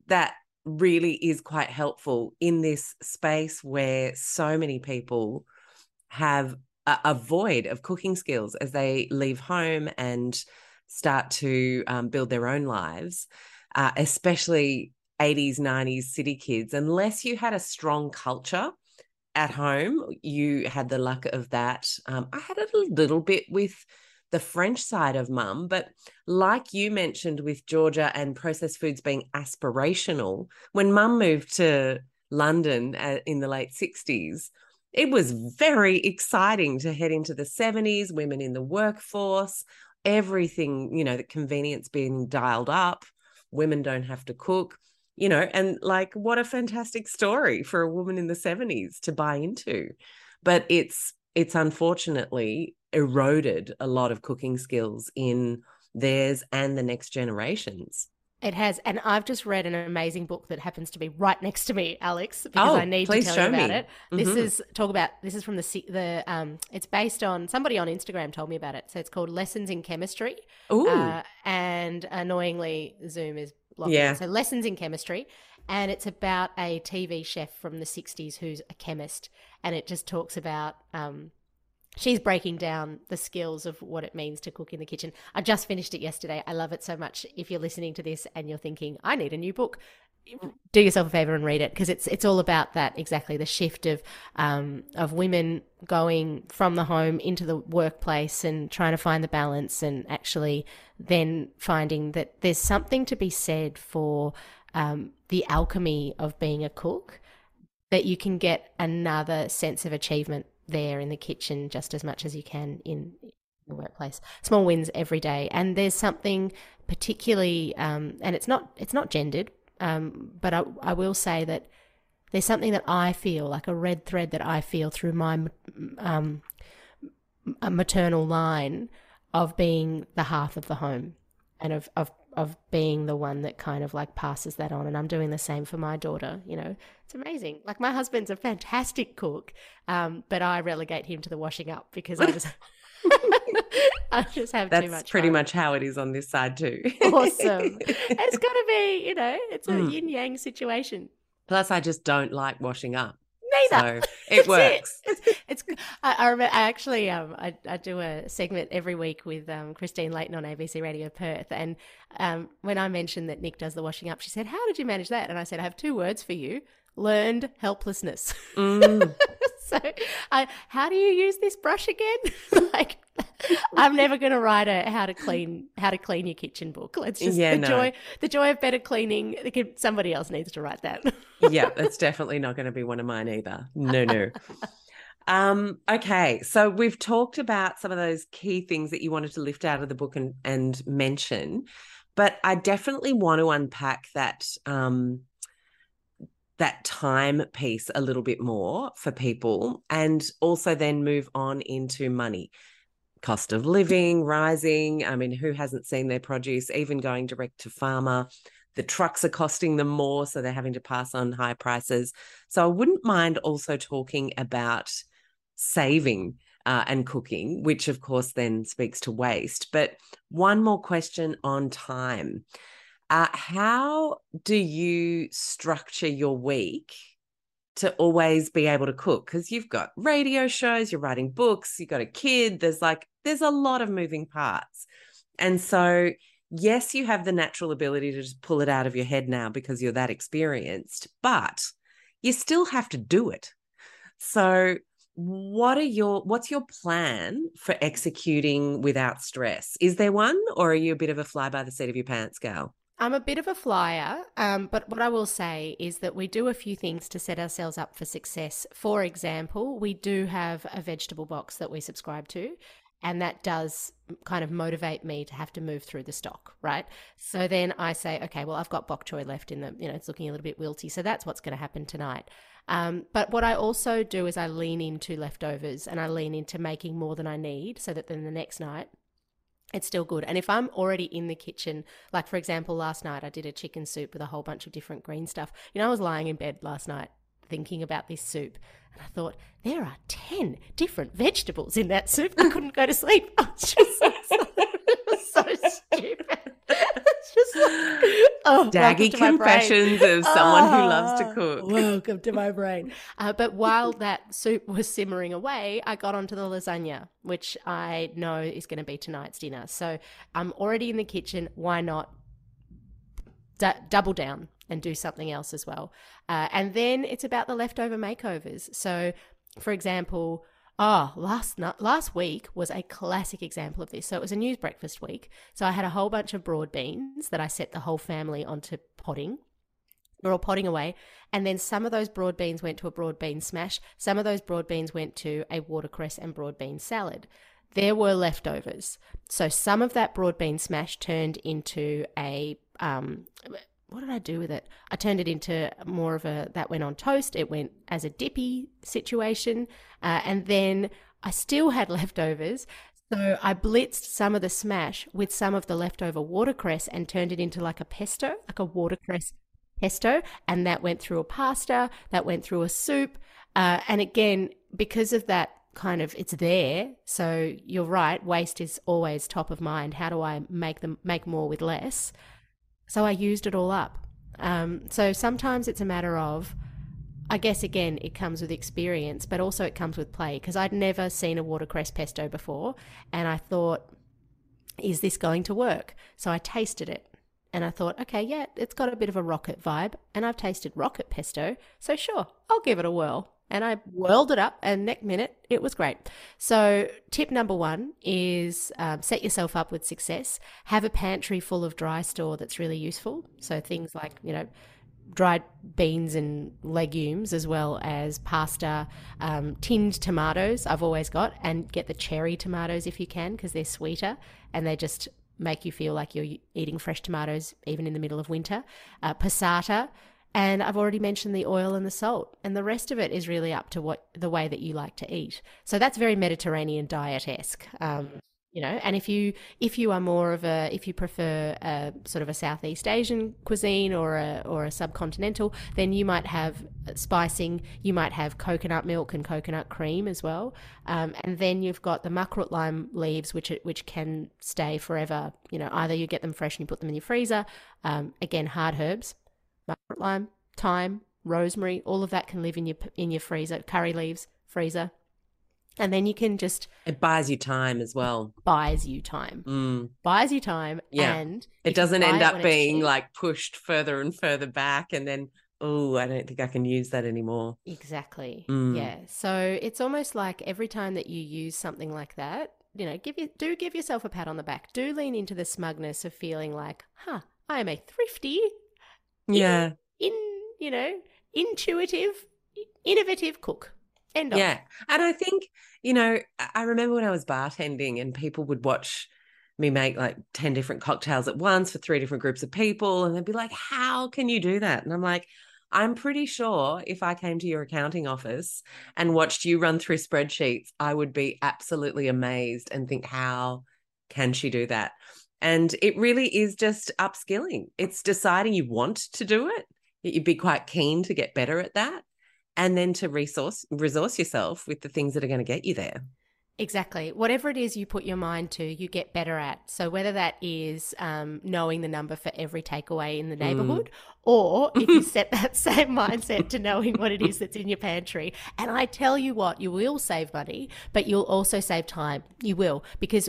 that really is quite helpful in this space where so many people have a, a void of cooking skills as they leave home and start to um, build their own lives, uh, especially 80s, 90s city kids. Unless you had a strong culture at home, you had the luck of that. Um, I had a little bit with the French side of mum, but like you mentioned with Georgia and processed foods being aspirational, when mum moved to London uh, in the late 60s, it was very exciting to head into the 70s, women in the workforce, everything, you know, the convenience being dialed up, women don't have to cook, you know, and like what a fantastic story for a woman in the 70s to buy into. But it's it's unfortunately eroded a lot of cooking skills in theirs and the next generations. It has, and I've just read an amazing book that happens to be right next to me, Alex, because Oh, I need to tell you about me. it. This Mhm. is talk about this is from the the um. It's based on somebody on Instagram told me about it. So it's called Lessons in Chemistry. Ooh, Uh, and annoyingly, Zoom is blocked. Yeah. So lessons in chemistry, and it's about a TV chef from the '60s who's a chemist, and it just talks about um, she's breaking down the skills of what it means to cook in the kitchen. I just finished it yesterday. I love it so much. If you're listening to this and you're thinking, I need a new book. do yourself a favor and read it because it's it's all about that exactly the shift of um, of women going from the home into the workplace and trying to find the balance and actually then finding that there's something to be said for um, the alchemy of being a cook that you can get another sense of achievement there in the kitchen just as much as you can in the workplace. Small wins every day, and there's something particularly, um, and it's not it's not gendered, um, but I, I will say that there's something that I feel like a red thread that I feel through my um, maternal line of being the hearth of the home and of, of of being the one that kind of like passes that on and i'm doing the same for my daughter you know it's amazing like my husband's a fantastic cook um, but i relegate him to the washing up because i just <laughs> I just have That's too much. pretty fun. much how it is on this side too. awesome. <laughs> it's got to be, you know, it's a Mm. yin yang situation. Plus, I just don't like washing up, Neither. so it works. It's, it's I, I remember. I actually um I, I do a segment every week with um Christine Layton on ABC Radio Perth, and um when I mentioned that Nick does the washing up, she said, "How did you manage that?" And I said, "I have two words for you: learned helplessness." Mm. <laughs> so, I how do you use this brush again? <laughs> like, I'm never going to write a how to clean how to clean your kitchen book. Let's just Yeah, the no. joy the joy of better cleaning. Somebody else needs to write that. <laughs> yeah, that's definitely not going to be one of mine either. No, no. Um, okay, so we've talked about some of those key things that you wanted to lift out of the book and, and mention, but I definitely want to unpack that um, that time piece a little bit more for people, and also then move on into money. Cost of living rising. I mean, who hasn't seen their produce even going direct to farmer? the trucks are costing them more, so they're having to pass on high prices. So I wouldn't mind also talking about saving uh, and cooking, which of course then speaks to waste. But one more question on time. Uh, how do you structure your week to always be able to cook? Because you've got radio shows, you're writing books, you've got a kid, there's like, there's a lot of moving parts. And so yes, you have the natural ability to just pull it out of your head now because you're that experienced, but you still have to do it. So, what are your what's your plan for executing without stress? Is there one, or are you a bit of a fly by the seat of your pants gal? I'm a bit of a flyer, um, but what I will say is that we do a few things to set ourselves up for success. For example, we do have a vegetable box that we subscribe to, and that does kind of motivate me to have to move through the stock, right? So then I say, okay, well, I've got bok choy left in the, you know, it's looking a little bit wilty, so that's what's going to happen tonight. Um, but what I also do is I lean into leftovers and I lean into making more than I need, so that then the next night it's still good. And if I'm already in the kitchen, like for example, last night I did a chicken soup with a whole bunch of different green stuff. You know, I was lying in bed last night thinking about this soup and I thought, there are 10 different vegetables in that soup. I couldn't go to sleep. I was just so, <laughs> so, so stupid. <laughs> <laughs> It's just like, <gasps> oh, Daggy to my brain. confessions of someone who loves to Ah, cook. Welcome to my brain. Uh, but <laughs> while that soup was simmering away, I got onto the lasagna, which I know is going to be tonight's dinner. So I'm already in the kitchen. Why not d- double down and do something else as well? Uh, and then it's about the leftover makeovers. So, for example, Oh, last night, last week was a classic example of this. So it was a news breakfast week. So I had a whole bunch of broad beans that I set the whole family onto potting. We're all potting away, and then some of those broad beans went to a broad bean smash. Some of those broad beans went to a watercress and broad bean salad. There were leftovers, so some of that broad bean smash turned into a um, what did I do with it? I turned it into more of a that went on toast. It went as a dippy situation, uh, and then I still had <laughs> leftovers. So I blitzed some of the smash with some of the leftover watercress and turned it into like a pesto, like a watercress pesto, and that went through a pasta, that went through a soup, uh, and again because of that kind of it's there. So you're right, waste is always top of mind. How do I make them make more with less? So I used it all up. Um, so sometimes it's a matter of, I guess again, it comes with experience, but also it comes with play because I'd never seen a watercress pesto before. And I thought, is this going to work? So I tasted it And I thought, okay, yeah, it's got a bit of a rocket vibe. And I've tasted rocket pesto. So sure, I'll give it a whirl. And I whirled it up, and next minute, it was great. So, tip number one is um, set yourself up with success. Have a pantry full of dry store that's really useful. So, things like, you know, dried beans and legumes as well as pasta, um, tinned tomatoes. I've always got, and get the cherry tomatoes if you can because they're sweeter and they just make you feel like you're eating fresh tomatoes even in the middle of winter. Uh, passata. And I've already mentioned the oil and the salt, and the rest of it is really up to what the way that you like to eat. So that's very Mediterranean diet esque. Um, you know and if you if you are more of a if you prefer a sort of a southeast asian cuisine or a or a subcontinental then you might have spicing you might have coconut milk and coconut cream as well um, and then you've got the makrut lime leaves which which can stay forever you know either you get them fresh and you put them in your freezer um, again hard herbs lime thyme rosemary all of that can live in your in your freezer curry leaves freezer. And then you can just it buys you time as well. Buys you time. Mm. buys you time yeah. and it doesn't end up being like pushed further and further back and then oh i don't think i can use that anymore. Exactly. Mm. yeah. So it's almost like every time that you use something like that you know give you do give yourself a pat on the back. Do lean into the smugness of feeling like huh i am a thrifty yeah. in you know intuitive innovative cook. End of. yeah. And i think you know I- i remember when i was bartending and people would watch me make like 10 different cocktails at once for three different groups of people and they'd be like how can you do that? And i'm like i'm pretty sure if i came to your accounting office and watched you run through spreadsheets i would be absolutely amazed and think how can she do that and it really is just upskilling it's deciding you want to do it that you'd be quite keen to get better at that and then to resource resource yourself with the things that are going to get you there Exactly. Whatever it is you put your mind to, you get better at. So whether that is um, knowing the number for every takeaway in the neighborhood, or if you set that <laughs> same mindset to knowing what it is that's in your pantry. And I tell you what, you will save money, but you'll also save time. You will, because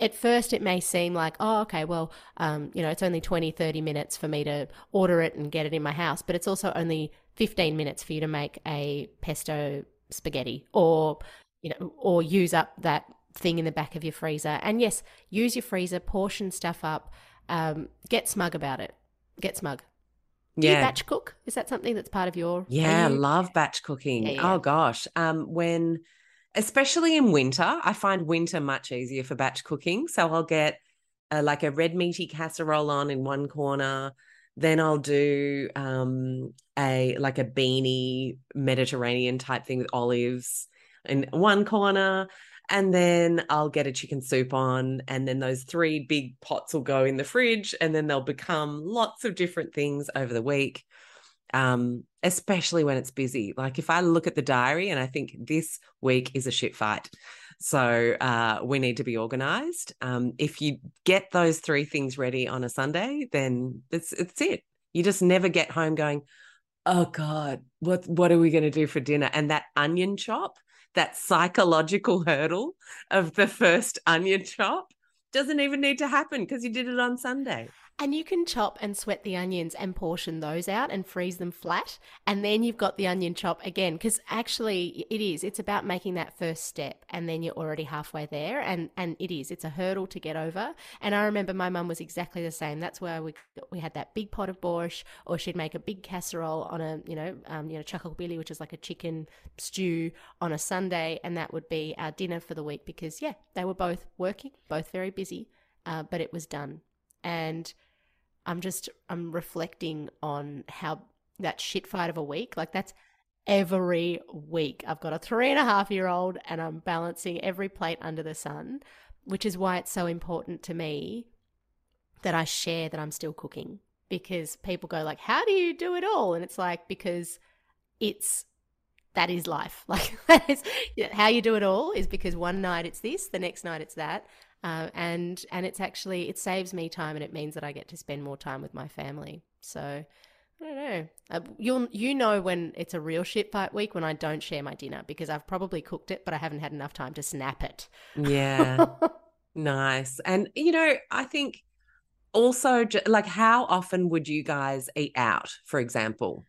at first it may seem like oh okay well um, you know it's only 20 30 minutes for me to order it and get it in my house but it's also only 15 minutes for you to make a pesto spaghetti or you know or use up that thing in the back of your freezer. And yes use your freezer portion stuff up um, get smug about it. Get smug. Do you yeah. batch cook? Is that something that's part of your yeah you- love batch cooking. Yeah, yeah. oh gosh. Um when especially in winter i find winter much easier for batch cooking. So i'll get uh, like a red meaty casserole on in one corner. Then i'll do um a like a beanie mediterranean type thing with olives in one corner. And then I'll get a chicken soup on, and then those three big pots will go in the fridge, and then they'll become lots of different things over the week. Um, especially when it's busy. Like if I look at the diary and I think this week is a shit fight, so uh, we need to be organized. Um, if you get those three things ready on a Sunday, then it's it's it. You just never get home going, oh god, what what are we going to do for dinner? And that onion chop that psychological hurdle of the first onion chop doesn't even need to happen because you did it on Sunday. And you can chop and sweat the onions and portion those out and freeze them flat. And then you've got the onion chop again. Because actually, it is. It's about making that first step. And then you're already halfway there. And, and it is. It's a hurdle to get over. And I remember my mum was exactly the same. That's where we, we had that big pot of borscht, or she'd make a big casserole on a, you know, um, you know, chakal which is like a chicken stew on a Sunday. And that would be our dinner for the week because, yeah, they were both working, both very busy, uh, but it was done. And I'm just I'm reflecting on how that shit fight of a week, like that's every week. I've got a three and a half year old and I'm balancing every plate under the sun, which is why it's so important to me that I share that I'm still cooking. Because people go like, How do you do it all? And it's like because it's that is life. <laughs> Like that is how you do it all is because one night it's this, the next night it's that. Uh, and and it's actually it saves me time and it means that I get to spend more time with my family. So I don't know. Uh, you'll you know when it's a real shit fight week when I don't share my dinner because I've probably cooked it, but I haven't had enough time to snap it. Yeah. <laughs> nice. And, you know, I think also, like, how often would you guys eat out, for example,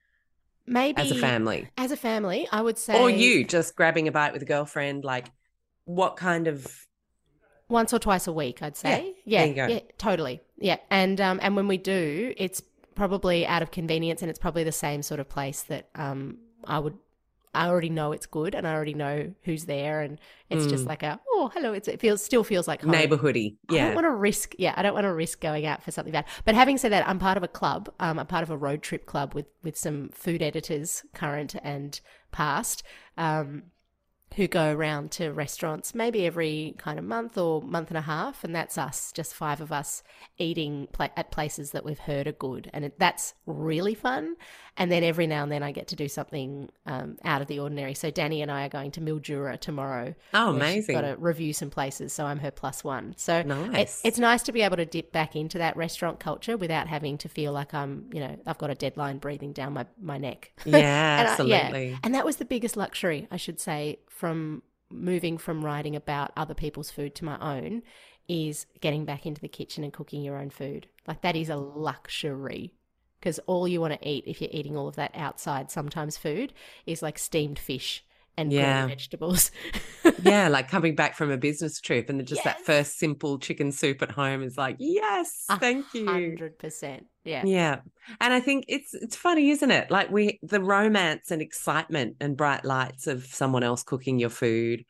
Maybe as a family? As a family, I would say Or you just grabbing a bite with a girlfriend? Like, what kind of. Once or twice a week i'd say yeah there you go. yeah totally yeah and um and when we do it's probably out of convenience and it's probably the same sort of place that um i would i already know it's good and i already know who's there and it's just like a oh hello it's, it feels still feels like home. Neighborhoody. I don't Yeah. want to risk, yeah, I don't want to risk going out for something bad. But having said that, I'm part of a club. Um, I'm part of a road trip club with with some food editors, current and past, um, who go around to restaurants maybe every kind of month or month and a half, and that's us, just five of us eating pla- at places that we've heard are good, and it, that's really fun. And then every now and then I get to do something um, out of the ordinary. So Dani and I are going to Mildura tomorrow. Oh, amazing. Got to review some places, so I'm her plus one. So it- Nice. it's nice to be able to dip back into that restaurant culture without having to feel like I'm, you know, I've got a deadline breathing down my, my neck. <laughs> Yeah, And I- absolutely. And that was the biggest luxury, I should say, from moving from writing about other people's food to my own is getting back into the kitchen and cooking your own food. Like that is a luxury because all you want to eat if you're eating all of that outside sometimes food is like steamed fish and Yeah. vegetables. yeah, <laughs> like coming back from a business trip and just that first simple chicken soup at home is like, yes, thank you. Hundred percent. Yeah. Yeah. And I think it's it's funny, isn't it? Like we the romance and excitement and bright lights of someone else cooking your food.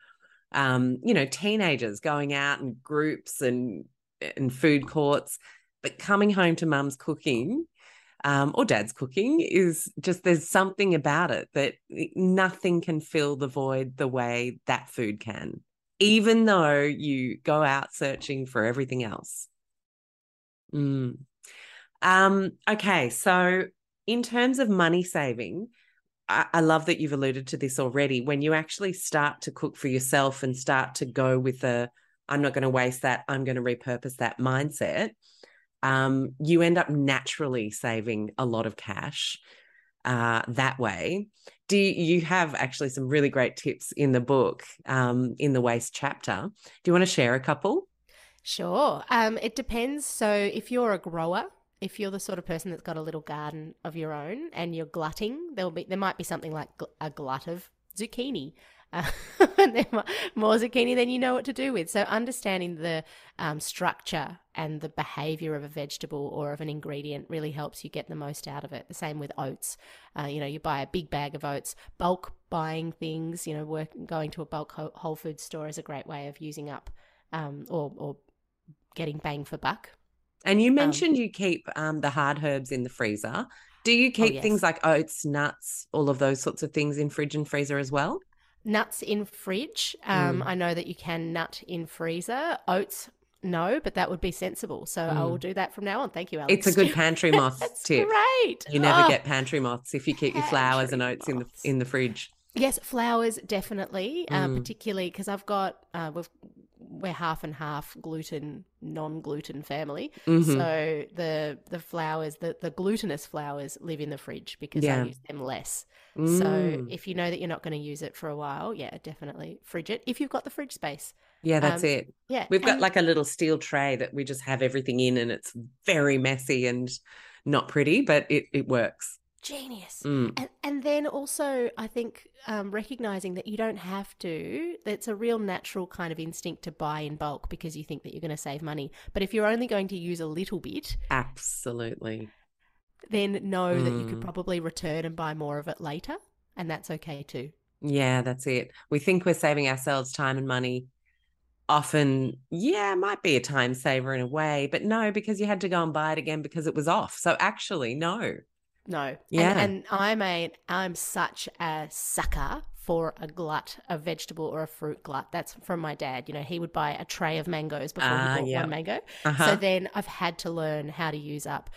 Um, you know, teenagers going out in groups and and food courts, but coming home to mum's cooking um, or dad's cooking is just there's something about it that nothing can fill the void the way that food can, even though you go out searching for everything else. Mm. Um, okay, so in terms of money saving, I, I love that you've alluded to this already. When you actually start to cook for yourself and start to go with the I'm not going to waste that, I'm going to repurpose that mindset, um, you end up naturally saving a lot of cash uh, that way. Do you, have actually some really great tips in the book, um, in the waste chapter? Do you want to share a couple? Sure. Um, it depends. So if you're a grower, if you're the sort of person that's got a little garden of your own and you're glutting, there'll be there might be something like gl- a glut of zucchini. Uh, <laughs> and there mi- more zucchini than you know what to do with. So understanding the um, structure and the behavior of a vegetable or of an ingredient really helps you get the most out of it. The same with oats. Uh, you know, you buy a big bag of oats. Bulk buying things, you know, work, going to a bulk Whole Food store is a great way of using up um, or or getting bang for buck. And you mentioned you keep um, the hard herbs in the freezer. Do you keep yes. things like oats, nuts, all of those sorts of things in fridge and freezer as well? Nuts in fridge. Um, Mm. I know that you can nut in freezer. Oats, no, but that would be sensible. So I will do that from now on. Thank you, Alex. Mm. It's a good pantry <laughs> moth tip. great. You never Oh, get pantry moths if you keep your flours and oats in the in the fridge. Yes, flours definitely, uh, Mm. particularly because I've got uh, we've, we're half and half gluten, non-gluten family. Mhm. So the the flours, the the glutinous flours, live in the fridge because Yeah. I use them less. So Mm. if you know that you're not going to use it for a while, yeah, definitely fridge it if you've got the fridge space. yeah, that's um, it. Yeah, We've got and- like a little steel tray that we just have everything in, and it's very messy and not pretty, but it it works. Genius. Mm. And and then also, I think um, recognizing that you don't have to. It's a real natural kind of instinct to buy in bulk because you think that you're going to save money. But if you're only going to use a little bit, Absolutely. then know that you could Mm. probably return and buy more of it later, and that's okay too. Yeah, that's it. We think we're saving ourselves time and money. Often, yeah, might be a time saver in a way, but no, because you had to go and buy it again because it was off. So actually, no. No. Yeah. And, and I'm a I'm such a sucker for a glut, a vegetable or a fruit glut. That's from my dad. You know, he would buy a tray of mangoes before Ah, he bought yeah. one mango. Uh-huh. So then I've had to learn how to use up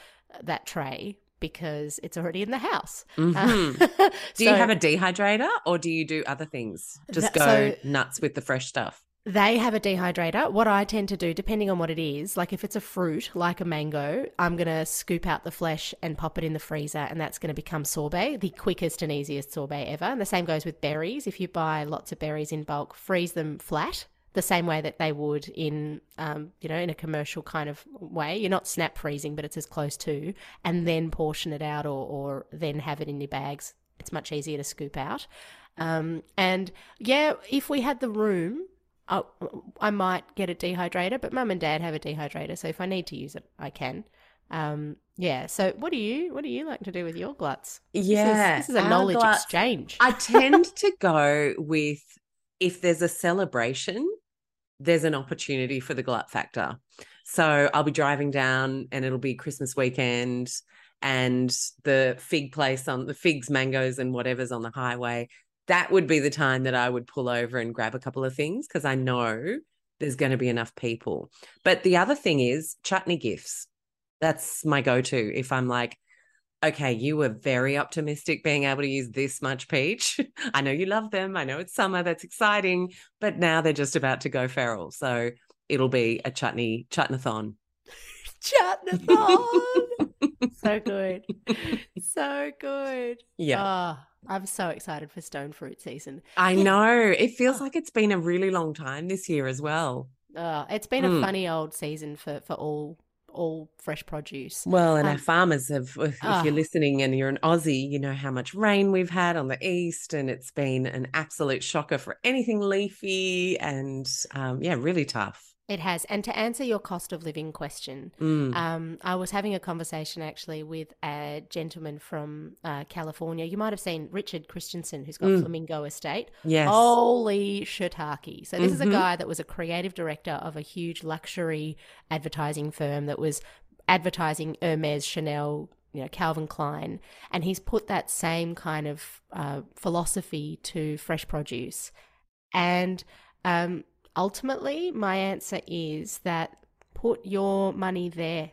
that tray because it's already in the house. Uh, <laughs> Do you have a dehydrator or do you do other things? Just That- go so- nuts with the fresh stuff. They have a dehydrator. What I tend to do, depending on what it is, like if it's a fruit, like a mango, I'm going to scoop out the flesh and pop it in the freezer, and that's going to become sorbet, the quickest and easiest sorbet ever. And the same goes with berries. If you buy lots of berries in bulk, freeze them flat. the same way that they would in, um, you know, in a commercial kind of way. You're not snap freezing, but it's as close to, and then portion it out or, or then have it in your bags. It's much easier to scoop out. Um, and yeah, if we had the room, I, I might get a dehydrator, but mum and dad have a dehydrator. So if I need to use it, I can. Um, yeah. So what do you what do you like to do with your gluts? Yeah, this is, this is a knowledge gluts- exchange. I tend <laughs> to go with if there's a celebration, there's an opportunity for the glut factor. So I'll be driving down and it'll be Christmas weekend and the fig place on the figs, mangoes, and whatever's on the highway. That would be the time that I would pull over and grab a couple of things because I know there's going to be enough people. But the other thing is chutney gifts. That's my go to if I'm like, okay, you were very optimistic being able to use this much peach. <laughs> I know you love them. I know it's summer. That's exciting. But now they're just about to go feral. So it'll be a chutney, chutnathon. Chutnathon. <laughs> so good. So good. Yeah. Oh, I'm so excited for stone fruit season. I know. It feels Oh. like it's been a really long time this year as well. Oh, it's been Mm. a funny old season for, for all all fresh produce. Well, and Um, our farmers have, if ah. you're listening and you're an Aussie, you know how much rain we've had on the east, and it's been an absolute shocker for anything leafy and, um, yeah, really tough. It has. And to answer your cost of living question, Mm. Um, I was having a conversation actually with a gentleman from uh, California. You might have seen Richard Christiansen, who's got Mm. Flamingo Estate. yes. Holy shiitake. So, this is a Mhm. guy that was a creative director of a huge luxury advertising firm that was advertising Hermes, Chanel, you know, Calvin Klein. And he's put that same kind of uh, philosophy to fresh produce. And um, ultimately, my answer is that put your money there.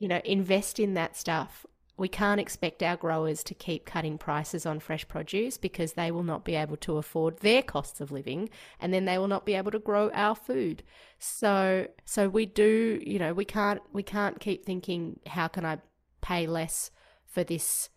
You know, invest in that stuff. We can't expect our growers to keep cutting prices on fresh produce because they will not be able to afford their costs of living and then they will not be able to grow our food. So so we do, you know, we can't we can't keep thinking how can I pay less for this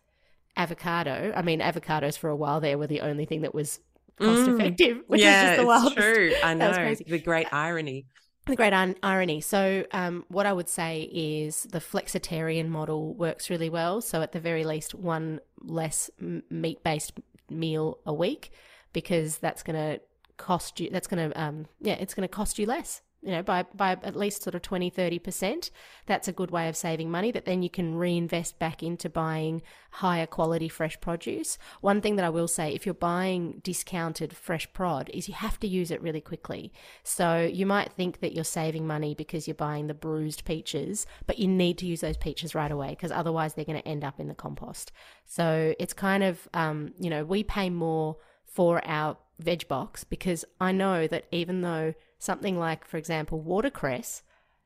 avocado? I mean, avocados for a while there were the only thing that was cost Mm. effective, <laughs> which yeah, is just the wildest true. <laughs> I know. crazy. The great irony. the great un- irony. So, um, what I would say is the flexitarian model works really well. So, at the very least, one less m- meat based meal a week because that's going to cost you, that's going to, um, yeah, it's going to cost you less. You know, by, by at least sort of 20, 30%. That's a good way of saving money that then you can reinvest back into buying higher quality fresh produce. One thing that I will say if you're buying discounted fresh prod is you have to use it really quickly. So you might think that you're saving money because you're buying the bruised peaches, but you need to use those peaches right away because otherwise they're going to end up in the compost. So it's kind of, um, you know, we pay more for our veg box because I know that even though something like, for example, watercress,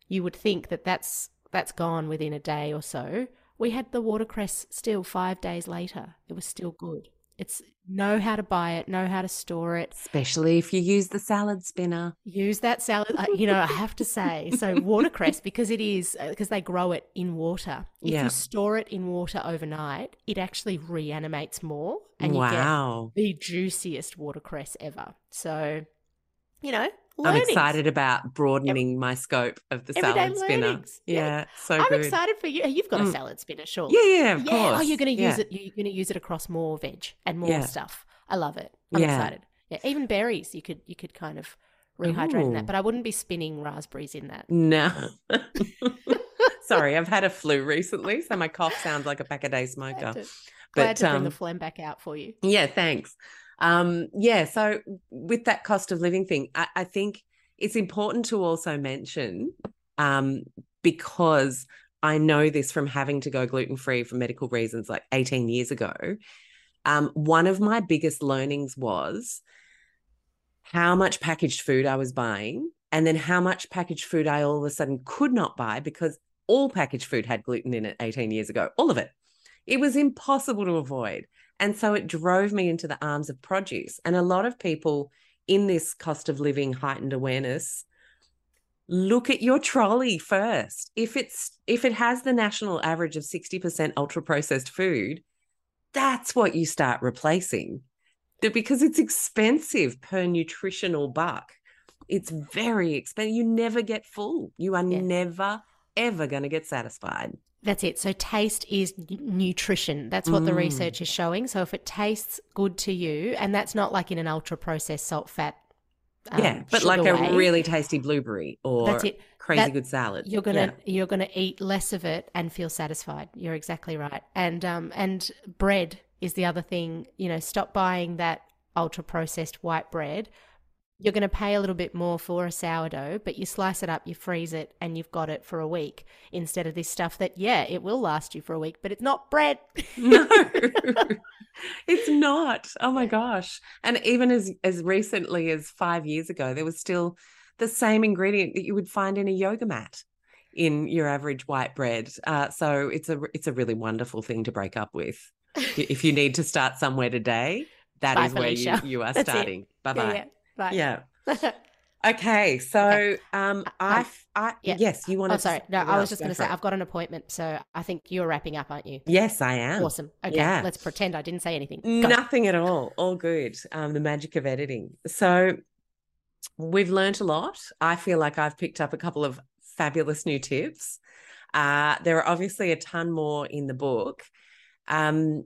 you would think that that's that's gone within a day or so. We had the watercress still five days later. It was still good. It's know how to buy it, know how to store it, Especially if you use the salad spinner. use that salad. uh, You know, I have to say, so <laughs> watercress because it is because they grow it in water. If Yeah. you store it in water overnight, it actually reanimates more, and you get wow. the juiciest watercress ever. So, you know, I'm excited about broadening my scope of the salad spinner. learnings. Yeah, Yeah. so I'm good. excited for you. You've got a Mm. salad spinner, sure. Yeah, yeah, of yeah. course. Oh, you're going to use Yeah. it. You're going to use it across more veg and more Yeah. stuff. I love it. I'm excited. Yeah, even berries. You could you could kind of rehydrate in that, but I wouldn't be spinning raspberries in that. No. <laughs> <laughs> Sorry, I've had a flu recently, so my cough sounds like a pack a day Glad smoker. to, glad But to bring um, the phlegm back out for you. Yeah, thanks. Um, yeah, so with that cost of living thing, I, I think it's important to also mention um, because I know this from having to go gluten free for medical reasons like 18 years ago. Um, one of my biggest learnings was how much packaged food I was buying, and then how much packaged food I all of a sudden could not buy because all packaged food had gluten in it 18 years ago, all of it. It was impossible to avoid. And so it drove me into the arms of produce. And a lot of people in this cost of living heightened awareness look at your trolley first. If it's if it has the national average of 60% ultra processed food, that's what you start replacing. Because it's expensive per nutritional buck. It's very expensive. You never get full. You are never, ever going to get satisfied. That's it. So taste is nutrition. That's what the Mm. research is showing. So if it tastes good to you, and that's not like in an ultra processed salt fat. um, yeah, but like a way, really tasty blueberry or That's it. crazy That- good salad. You're gonna you're gonna eat less of it and feel satisfied. You're exactly right. And um and bread is the other thing. You know, stop buying that ultra processed white bread. You're going to pay a little bit more for a sourdough, but you slice it up, you freeze it, and you've got it for a week instead of this stuff that, yeah, it will last you for a week, but it's not bread. <laughs> no. <laughs> It's not. Oh my gosh. And even as as recently as five years ago there was still the same ingredient that you would find in a yoga mat in your average white bread. Uh, so it's a it's a really wonderful thing to break up with. <laughs> If you need to start somewhere today that Bye, is where you, you are That's starting. Bye bye yeah, right. yeah <laughs> okay so um i I, yeah. yes you want Oh, to sorry. No, I was just going to say, I've got an appointment, so I think you're wrapping up, aren't you? yes i am Awesome. Okay, Yeah. let's pretend I didn't say anything. Go. Nothing at all. All good. Um, the magic of editing. So we've learned a lot. I feel like I've picked up a couple of fabulous new tips. Uh, there are obviously a ton more in the book. Um,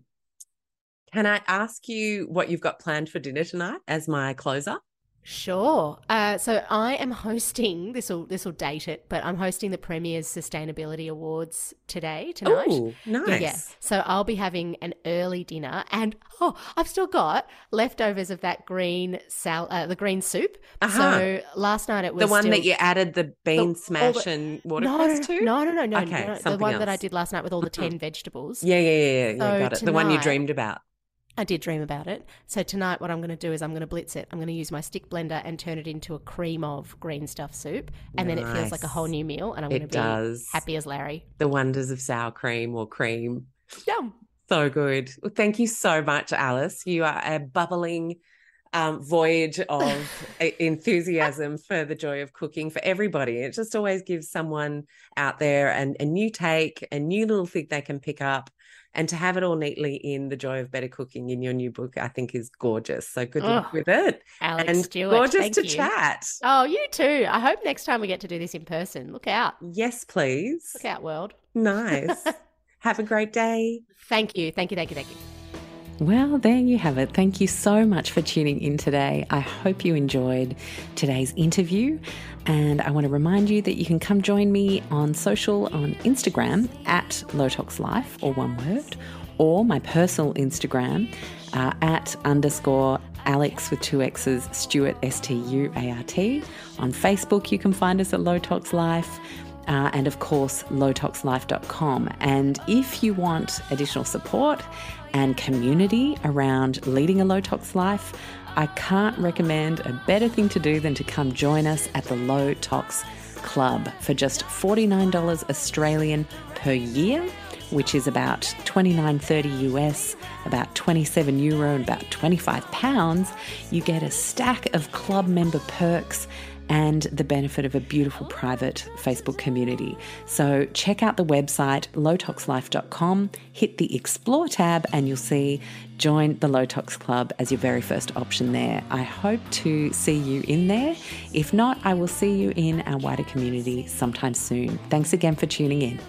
can I ask you what you've got planned for dinner tonight as my closer? Sure. Uh, so I am hosting. This will this will date it, but I'm hosting the Premier's Sustainability Awards today tonight. Oh, nice. Yeah, yeah. So I'll be having an early dinner, and oh, I've still got leftovers of that green sal, uh, the green soup. Uh-huh. So last night it was The one still- that you added the bean the- smash and no, watercress to? no, no, no, no, Okay, no, no. The one that I did last night with all the ten vegetables. Yeah, yeah, yeah, yeah. So got it. The one you dreamed about. I did dream about it. So tonight, what I'm going to do is I'm going to blitz it. I'm going to use my stick blender and turn it into a cream of green stuff soup, and then it feels like a whole new meal. And I'm going to be does. happy as Larry. The wonders of sour cream or cream. Yum. So good. Well, thank you so much, Alice. You are a bubbling um, voyage of enthusiasm for the joy of cooking for everybody. It just always gives someone out there an, a new take, a new little thing they can pick up. And to have it all neatly in The Joy of Better Cooking in your new book, I think is gorgeous. So good luck Ugh, with it. Alex and Stuart. gorgeous thank to you. chat. Oh, you too. I hope next time we get to do this in person. Look out. Yes, please. Look out, world. Nice. <laughs> have a great day. Thank you. Thank you. Thank you. Thank you. Well, there you have it. Thank you so much for tuning in today. I hope you enjoyed today's interview. And I want to remind you that you can come join me on social on Instagram at Low Tox Life, or one word, or my personal Instagram uh, at underscore Alex with two X's, Stuart, S T U A R T. On Facebook, you can find us at Low Tox Life. Uh, and of course, lowtoxlife.com. And if you want additional support and community around leading a low tox life, I can't recommend a better thing to do than to come join us at the Low Tox Club for just $49 Australian per year, which is about 29.30 US, about 27 euro, and about 25 pounds. You get a stack of club member perks and the benefit of a beautiful private Facebook community. So check out the website lowtoxlife.com, hit the explore tab, and you'll see join the Low Tox Club as your very first option there. I hope to see you in there. If not, I will see you in our wider community sometime soon. Thanks again for tuning in.